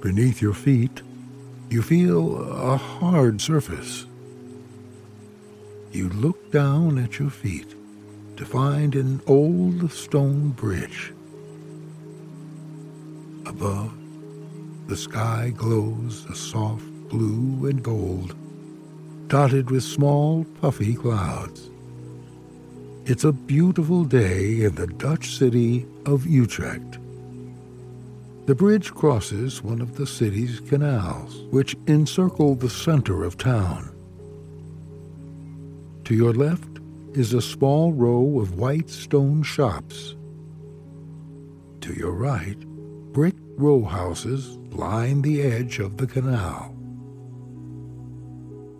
Beneath your feet, you feel a hard surface. You look down at your feet to find an old stone bridge. Above, the sky glows a soft blue and gold, dotted with small, puffy clouds. It's a beautiful day in the Dutch city of Utrecht. The bridge crosses one of the city's canals, which encircle the center of town. To your left is a small row of white stone shops. To your right, brick row houses line the edge of the canal.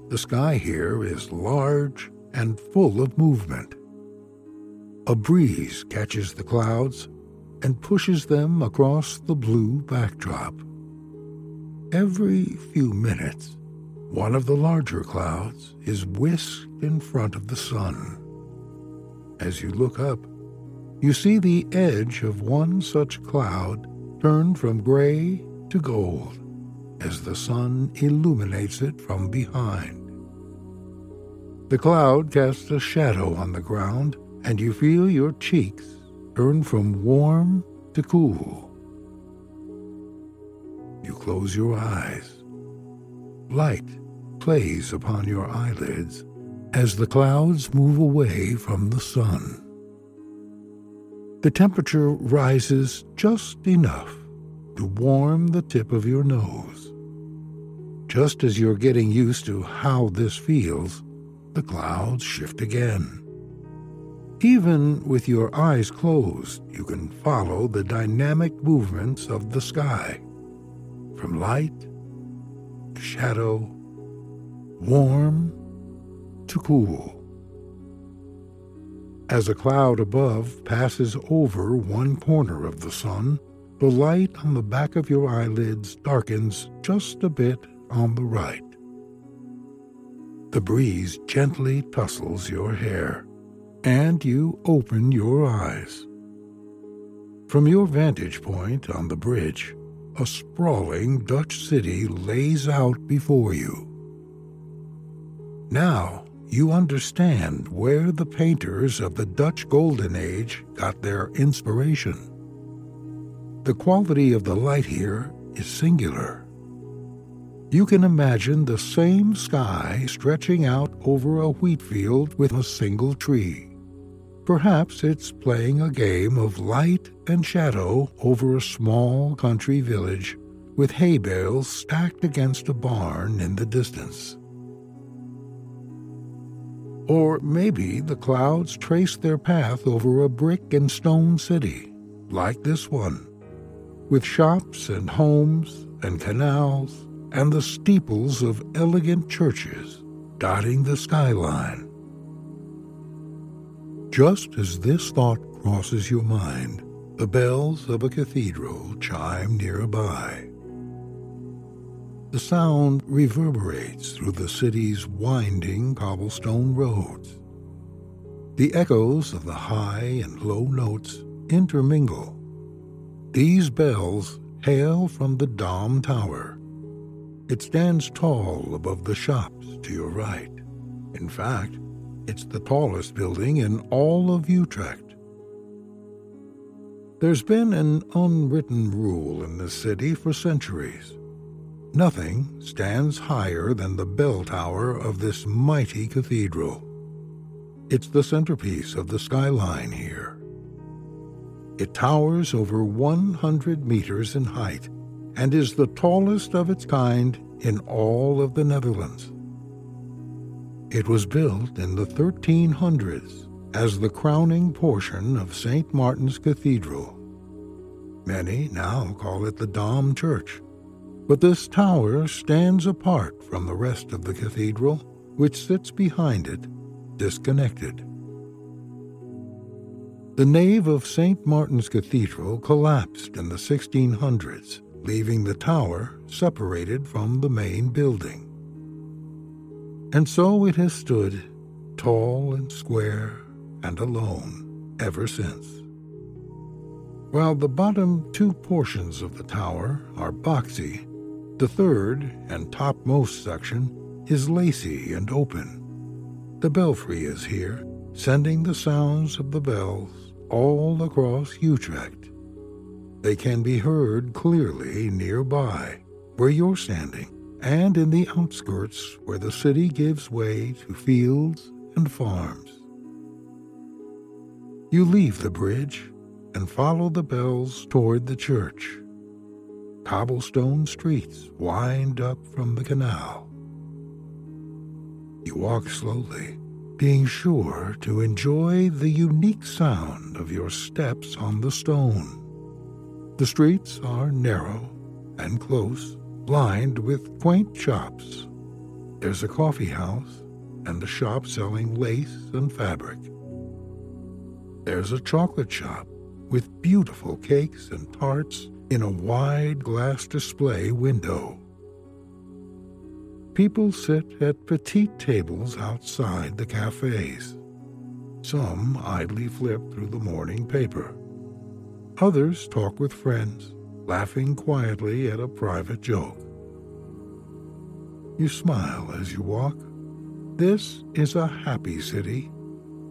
The sky here is large and full of movement. A breeze catches the clouds and pushes them across the blue backdrop. Every few minutes, one of the larger clouds is whisked in front of the sun. As you look up, you see the edge of one such cloud turn from gray to gold as the sun illuminates it from behind. The cloud casts a shadow on the ground, and you feel your cheeks turn from warm to cool. You close your eyes. Light plays upon your eyelids as the clouds move away from the sun. The temperature rises just enough to warm the tip of your nose. Just as you're getting used to how this feels, the clouds shift again. Even with your eyes closed, you can follow the dynamic movements of the sky. From light to shadow, warm to cool. As a cloud above passes over one corner of the sun, the light on the back of your eyelids darkens just a bit on the right. The breeze gently tussles your hair, and you open your eyes. From your vantage point on the bridge, a sprawling Dutch city lays out before you. Now you understand where the painters of the Dutch Golden Age got their inspiration. The quality of the light here is singular. You can imagine the same sky stretching out over a wheat field with a single tree. Perhaps it's playing a game of light and shadow over a small country village with hay bales stacked against a barn in the distance. Or maybe the clouds trace their path over a brick and stone city, like this one, with shops and homes and canals and the steeples of elegant churches dotting the skyline. Just as this thought crosses your mind, the bells of a cathedral chime nearby. The sound reverberates through the city's winding cobblestone roads. The echoes of the high and low notes intermingle. These bells hail from the Dom Tower. It stands tall above the shops to your right. In fact, it's the tallest building in all of Utrecht. There's been an unwritten rule in this city for centuries. Nothing stands higher than the bell tower of this mighty cathedral. It's the centerpiece of the skyline here. It towers over 100 meters in height and is the tallest of its kind in all of the Netherlands. It was built in the 1300s as the crowning portion of St. Martin's Cathedral. Many now call it the Dom Church, but this tower stands apart from the rest of the cathedral, which sits behind it, disconnected. The nave of St. Martin's Cathedral collapsed in the 1600s, leaving the tower separated from the main building. And so it has stood, tall and square and alone, ever since. While the bottom two portions of the tower are boxy, the third and topmost section is lacy and open. The belfry is here, sending the sounds of the bells all across Utrecht. They can be heard clearly nearby, where you're standing, and in the outskirts where the city gives way to fields and farms. You leave the bridge and follow the bells toward the church. Cobblestone streets wind up from the canal. You walk slowly being sure to enjoy the unique sound of your steps on the stone. The streets are narrow and close, lined with quaint shops. There's a coffee house and a shop selling lace and fabric. There's a chocolate shop with beautiful cakes and tarts in a wide glass display window. People sit at petite tables outside the cafes. Some idly flip through the morning paper. Others talk with friends, laughing quietly at a private joke. You smile as you walk. This is a happy city.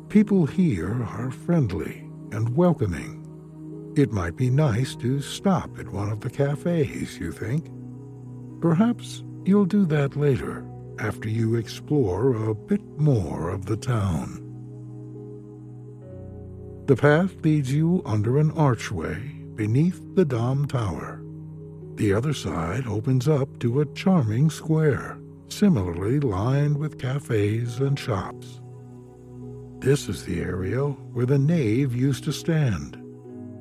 People here are friendly and welcoming. It might be nice to stop at one of the cafes, you think. Perhaps You'll do that later, after you explore a bit more of the town. The path leads you under an archway beneath the Dom Tower. The other side opens up to a charming square, similarly lined with cafes and shops. This is the area where the nave used to stand.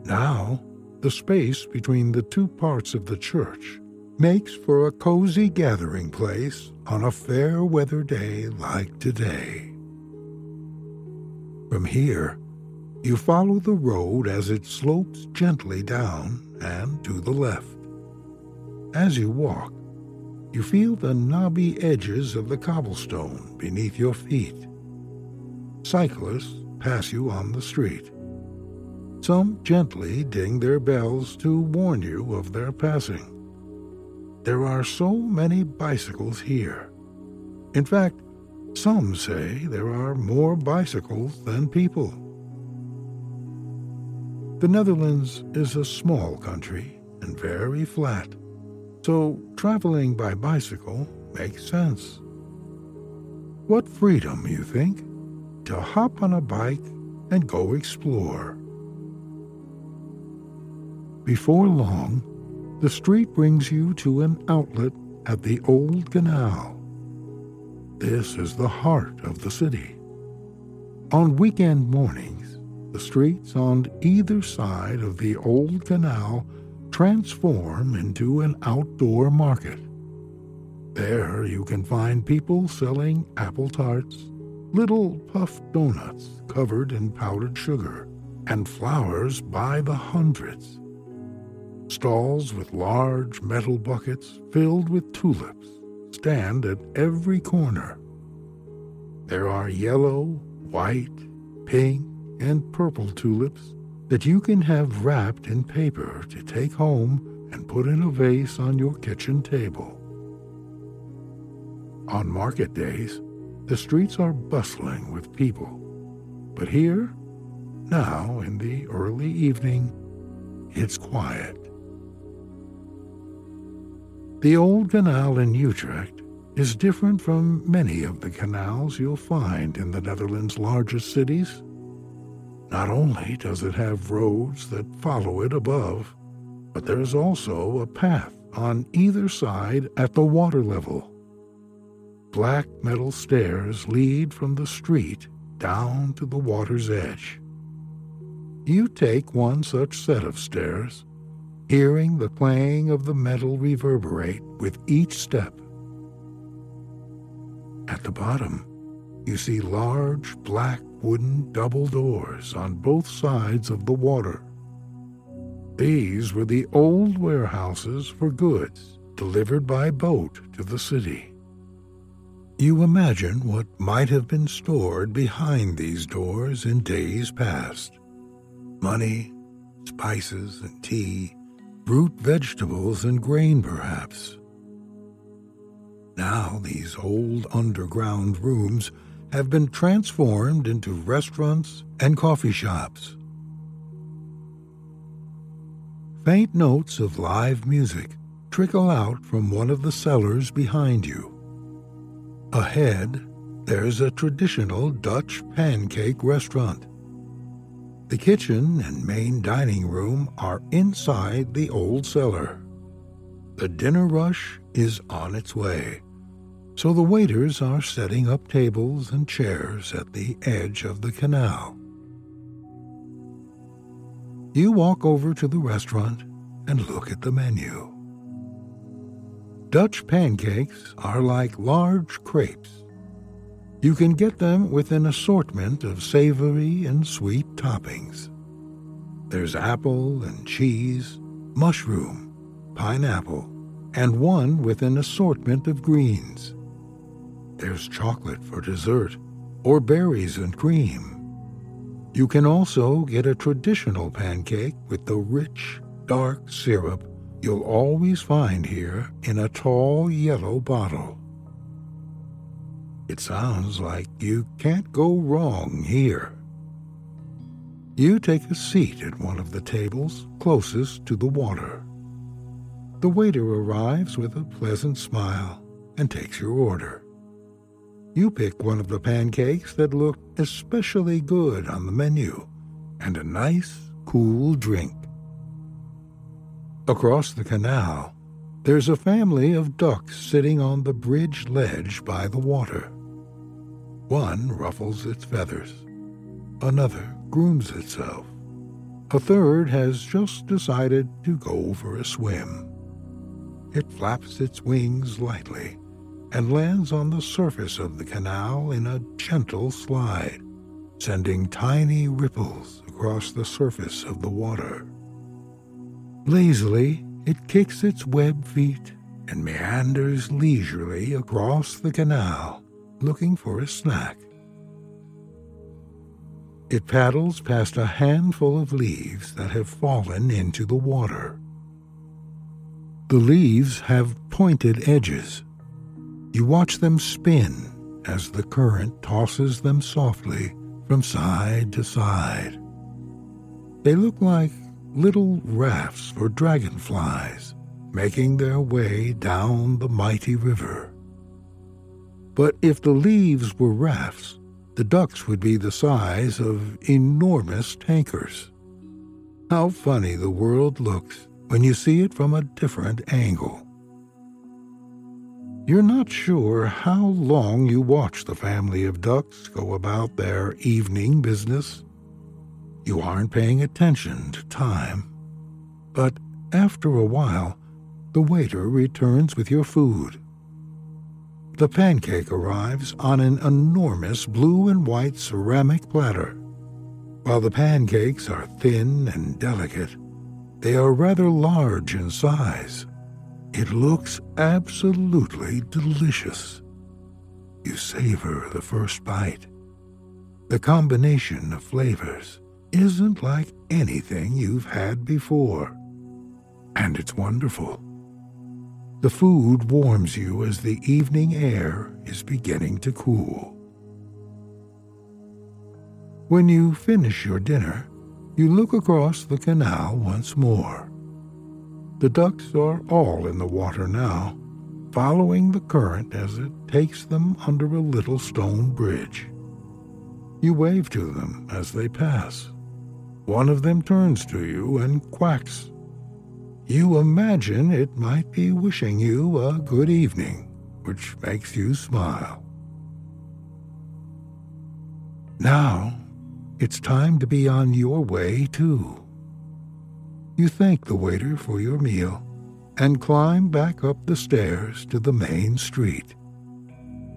Now, the space between the two parts of the church makes for a cozy gathering place on a fair weather day like today. From here, you follow the road as it slopes gently down and to the left. As you walk, you feel the knobby edges of the cobblestone beneath your feet. Cyclists pass you on the street. Some gently ding their bells to warn you of their passing. There are so many bicycles here. In fact, some say there are more bicycles than people. The Netherlands is a small country and very flat, so traveling by bicycle makes sense. What freedom, you think, to hop on a bike and go explore. Before long, the street brings you to an outlet at the Old Canal. This is the heart of the city. On weekend mornings, the streets on either side of the Old Canal transform into an outdoor market. There you can find people selling apple tarts, little puffed donuts covered in powdered sugar, and flowers by the hundreds. Stalls with large metal buckets filled with tulips stand at every corner. There are yellow, white, pink, and purple tulips that you can have wrapped in paper to take home and put in a vase on your kitchen table. On market days, the streets are bustling with people. But here, now in the early evening, it's quiet. The old canal in Utrecht is different from many of the canals you'll find in the Netherlands' largest cities. Not only does it have roads that follow it above, but there's also a path on either side at the water level. Black metal stairs lead from the street down to the water's edge. You take one such set of stairs, hearing the clang of the metal reverberate with each step. At the bottom, you see large black wooden double doors on both sides of the water. These were the old warehouses for goods delivered by boat to the city. You imagine what might have been stored behind these doors in days past money, spices, and tea, root vegetables, and grain, perhaps. Now, these old underground rooms have been transformed into restaurants and coffee shops. Faint notes of live music trickle out from one of the cellars behind you. Ahead, there's a traditional Dutch pancake restaurant. The kitchen and main dining room are inside the old cellar. The dinner rush is on its way so the waiters are setting up tables and chairs at the edge of the canal. You walk over to the restaurant and look at the menu. Dutch pancakes are like large crepes. You can get them with an assortment of savory and sweet toppings. There's apple and cheese, mushroom, pineapple, and one with an assortment of greens. There's chocolate for dessert, or berries and cream. You can also get a traditional pancake with the rich, dark syrup you'll always find here in a tall yellow bottle. It sounds like you can't go wrong here. You take a seat at one of the tables closest to the water. The waiter arrives with a pleasant smile and takes your order. You pick one of the pancakes that look especially good on the menu and a nice, cool drink. Across the canal, there's a family of ducks sitting on the bridge ledge by the water. One ruffles its feathers, another grooms itself, a third has just decided to go for a swim. It flaps its wings lightly and lands on the surface of the canal in a gentle slide, sending tiny ripples across the surface of the water. Lazily, it kicks its web feet and meanders leisurely across the canal, looking for a snack. It paddles past a handful of leaves that have fallen into the water. The leaves have pointed edges you watch them spin as the current tosses them softly from side to side. They look like little rafts for dragonflies making their way down the mighty river. But if the leaves were rafts, the ducks would be the size of enormous tankers. How funny the world looks when you see it from a different angle. You're not sure how long you watch the family of ducks go about their evening business. You aren't paying attention to time. But after a while, the waiter returns with your food. The pancake arrives on an enormous blue and white ceramic platter. While the pancakes are thin and delicate, they are rather large in size it looks absolutely delicious. You savor the first bite. The combination of flavors isn't like anything you've had before. And it's wonderful. The food warms you as the evening air is beginning to cool. When you finish your dinner, you look across the canal once more. The ducks are all in the water now, following the current as it takes them under a little stone bridge. You wave to them as they pass. One of them turns to you and quacks. You imagine it might be wishing you a good evening, which makes you smile. Now, it's time to be on your way, too. You thank the waiter for your meal and climb back up the stairs to the main street.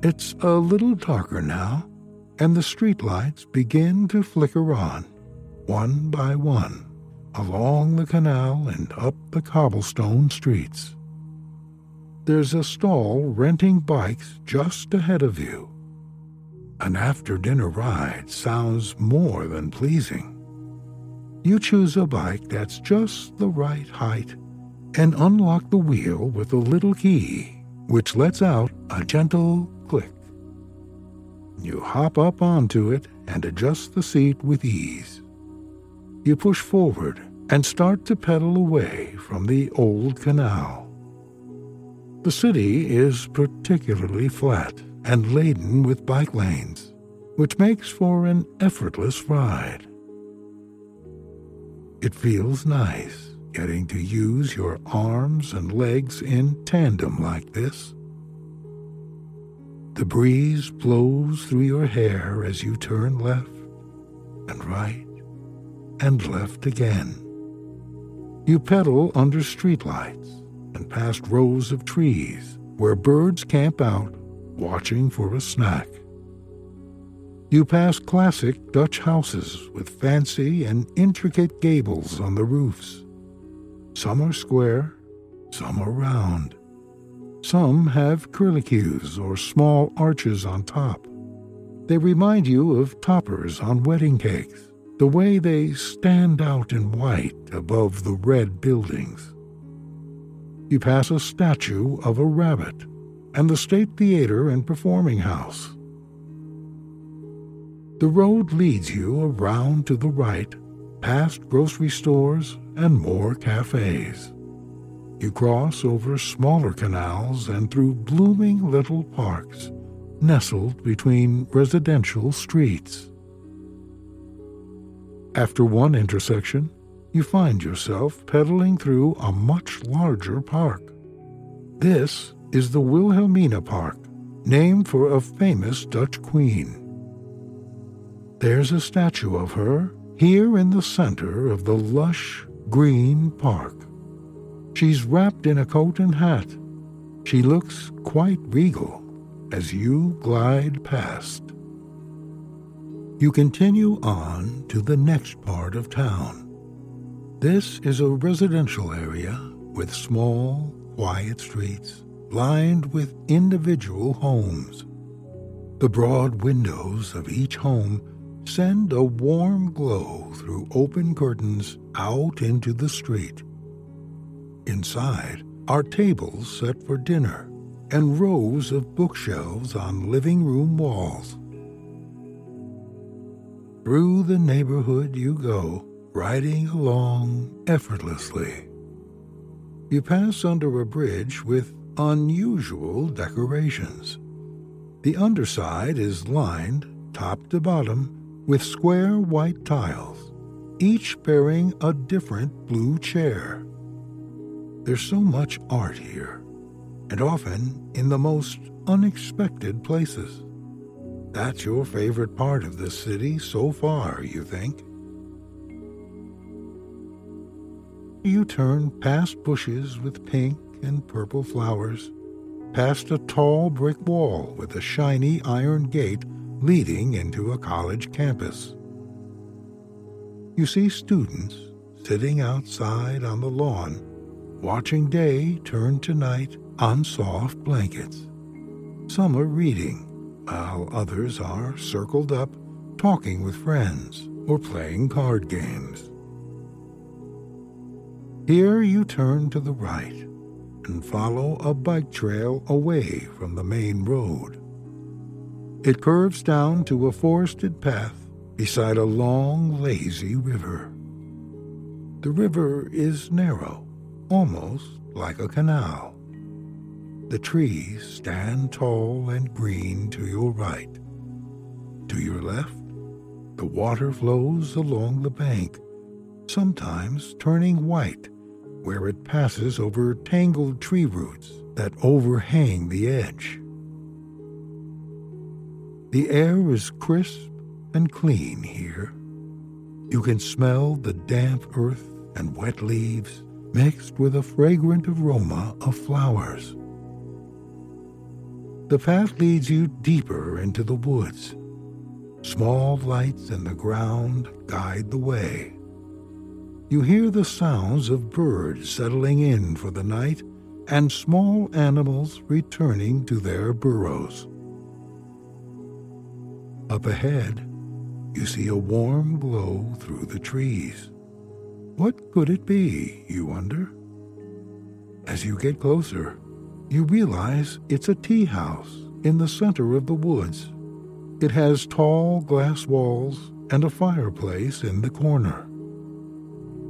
It's a little darker now, and the streetlights begin to flicker on, one by one, along the canal and up the cobblestone streets. There's a stall renting bikes just ahead of you. An after dinner ride sounds more than pleasing. You choose a bike that's just the right height and unlock the wheel with a little key, which lets out a gentle click. You hop up onto it and adjust the seat with ease. You push forward and start to pedal away from the old canal. The city is particularly flat and laden with bike lanes, which makes for an effortless ride. It feels nice getting to use your arms and legs in tandem like this. The breeze blows through your hair as you turn left and right and left again. You pedal under streetlights and past rows of trees where birds camp out watching for a snack. You pass classic Dutch houses with fancy and intricate gables on the roofs. Some are square, some are round. Some have curlicues or small arches on top. They remind you of toppers on wedding cakes, the way they stand out in white above the red buildings. You pass a statue of a rabbit and the State Theater and Performing House. The road leads you around to the right, past grocery stores and more cafes. You cross over smaller canals and through blooming little parks nestled between residential streets. After one intersection, you find yourself pedaling through a much larger park. This is the Wilhelmina Park, named for a famous Dutch queen. There's a statue of her here in the center of the lush green park. She's wrapped in a coat and hat. She looks quite regal as you glide past. You continue on to the next part of town. This is a residential area with small, quiet streets lined with individual homes. The broad windows of each home send a warm glow through open curtains out into the street. Inside are tables set for dinner and rows of bookshelves on living room walls. Through the neighborhood you go, riding along effortlessly. You pass under a bridge with unusual decorations. The underside is lined, top to bottom, with square white tiles, each bearing a different blue chair. There's so much art here, and often in the most unexpected places. That's your favorite part of this city so far, you think? You turn past bushes with pink and purple flowers, past a tall brick wall with a shiny iron gate leading into a college campus. You see students sitting outside on the lawn, watching day turn to night on soft blankets. Some are reading, while others are circled up, talking with friends or playing card games. Here you turn to the right and follow a bike trail away from the main road. It curves down to a forested path beside a long, lazy river. The river is narrow, almost like a canal. The trees stand tall and green to your right. To your left, the water flows along the bank, sometimes turning white where it passes over tangled tree roots that overhang the edge. The air is crisp and clean here. You can smell the damp earth and wet leaves mixed with a fragrant aroma of flowers. The path leads you deeper into the woods. Small lights in the ground guide the way. You hear the sounds of birds settling in for the night and small animals returning to their burrows. Up ahead, you see a warm glow through the trees. What could it be, you wonder? As you get closer, you realize it's a tea house in the center of the woods. It has tall glass walls and a fireplace in the corner.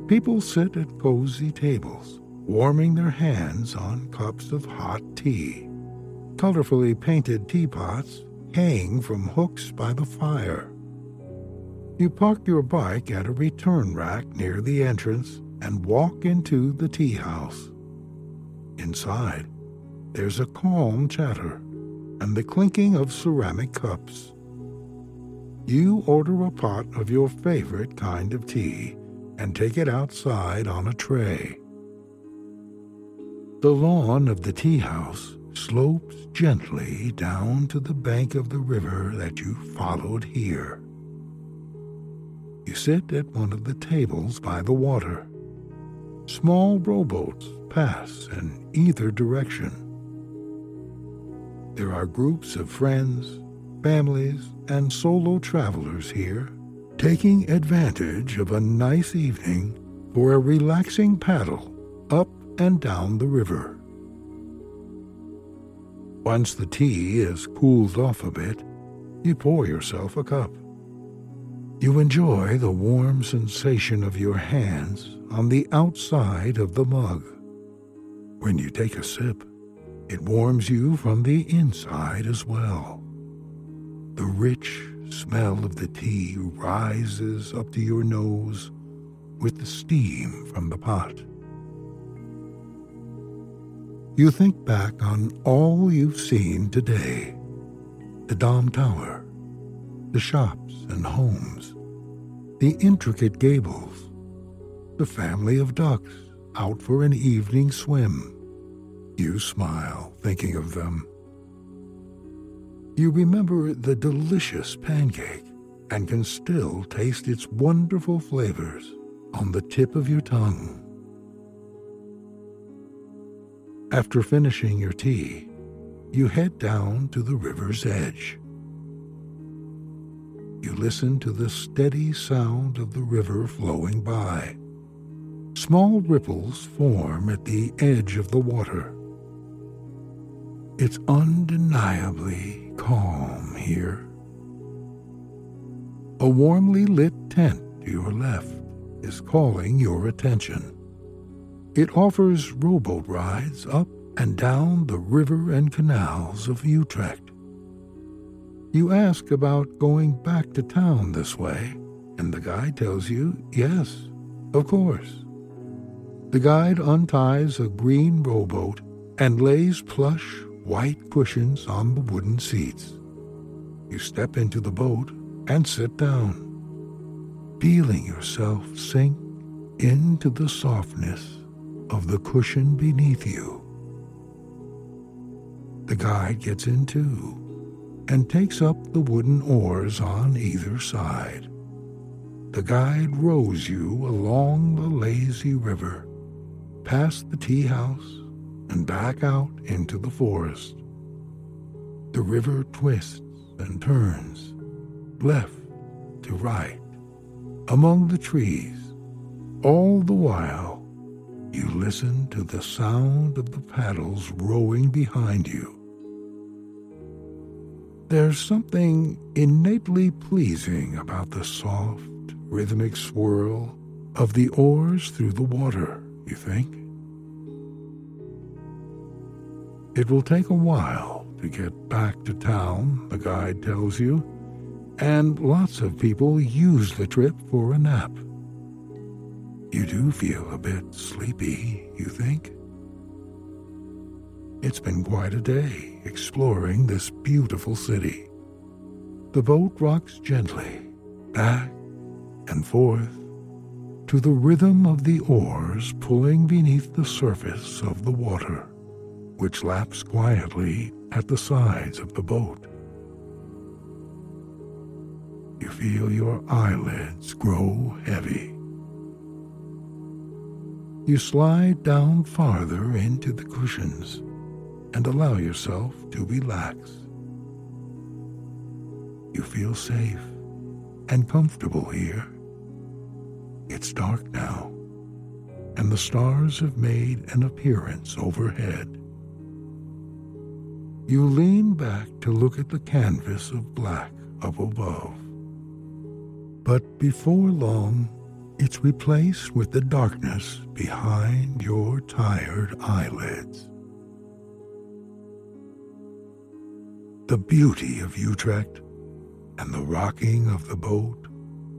People sit at cozy tables, warming their hands on cups of hot tea. Colorfully painted teapots hang from hooks by the fire. You park your bike at a return rack near the entrance and walk into the tea house. Inside, there's a calm chatter and the clinking of ceramic cups. You order a pot of your favorite kind of tea and take it outside on a tray. The lawn of the tea house slopes gently down to the bank of the river that you followed here. You sit at one of the tables by the water. Small rowboats pass in either direction. There are groups of friends, families, and solo travelers here, taking advantage of a nice evening for a relaxing paddle up and down the river. Once the tea is cooled off a bit, you pour yourself a cup. You enjoy the warm sensation of your hands on the outside of the mug. When you take a sip, it warms you from the inside as well. The rich smell of the tea rises up to your nose with the steam from the pot. You think back on all you've seen today the Dom Tower, the shops and homes, the intricate gables, the family of ducks out for an evening swim. You smile thinking of them. You remember the delicious pancake and can still taste its wonderful flavors on the tip of your tongue. After finishing your tea, you head down to the river's edge. You listen to the steady sound of the river flowing by. Small ripples form at the edge of the water. It's undeniably calm here. A warmly lit tent to your left is calling your attention. It offers rowboat rides up and down the river and canals of Utrecht. You ask about going back to town this way, and the guide tells you, yes, of course. The guide unties a green rowboat and lays plush, white cushions on the wooden seats. You step into the boat and sit down, feeling yourself sink into the softness of the cushion beneath you. The guide gets in too and takes up the wooden oars on either side. The guide rows you along the lazy river, past the tea house, and back out into the forest. The river twists and turns, left to right, among the trees. All the while, you listen to the sound of the paddles rowing behind you. There's something innately pleasing about the soft, rhythmic swirl of the oars through the water, you think? It will take a while to get back to town, the guide tells you, and lots of people use the trip for a nap. You do feel a bit sleepy, you think? It's been quite a day exploring this beautiful city. The boat rocks gently back and forth to the rhythm of the oars pulling beneath the surface of the water, which laps quietly at the sides of the boat. You feel your eyelids grow heavy. You slide down farther into the cushions and allow yourself to relax. You feel safe and comfortable here. It's dark now, and the stars have made an appearance overhead. You lean back to look at the canvas of black up above. But before long, it's replaced with the darkness behind your tired eyelids. The beauty of Utrecht and the rocking of the boat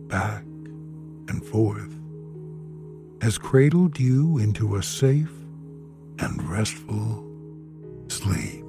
back and forth has cradled you into a safe and restful sleep.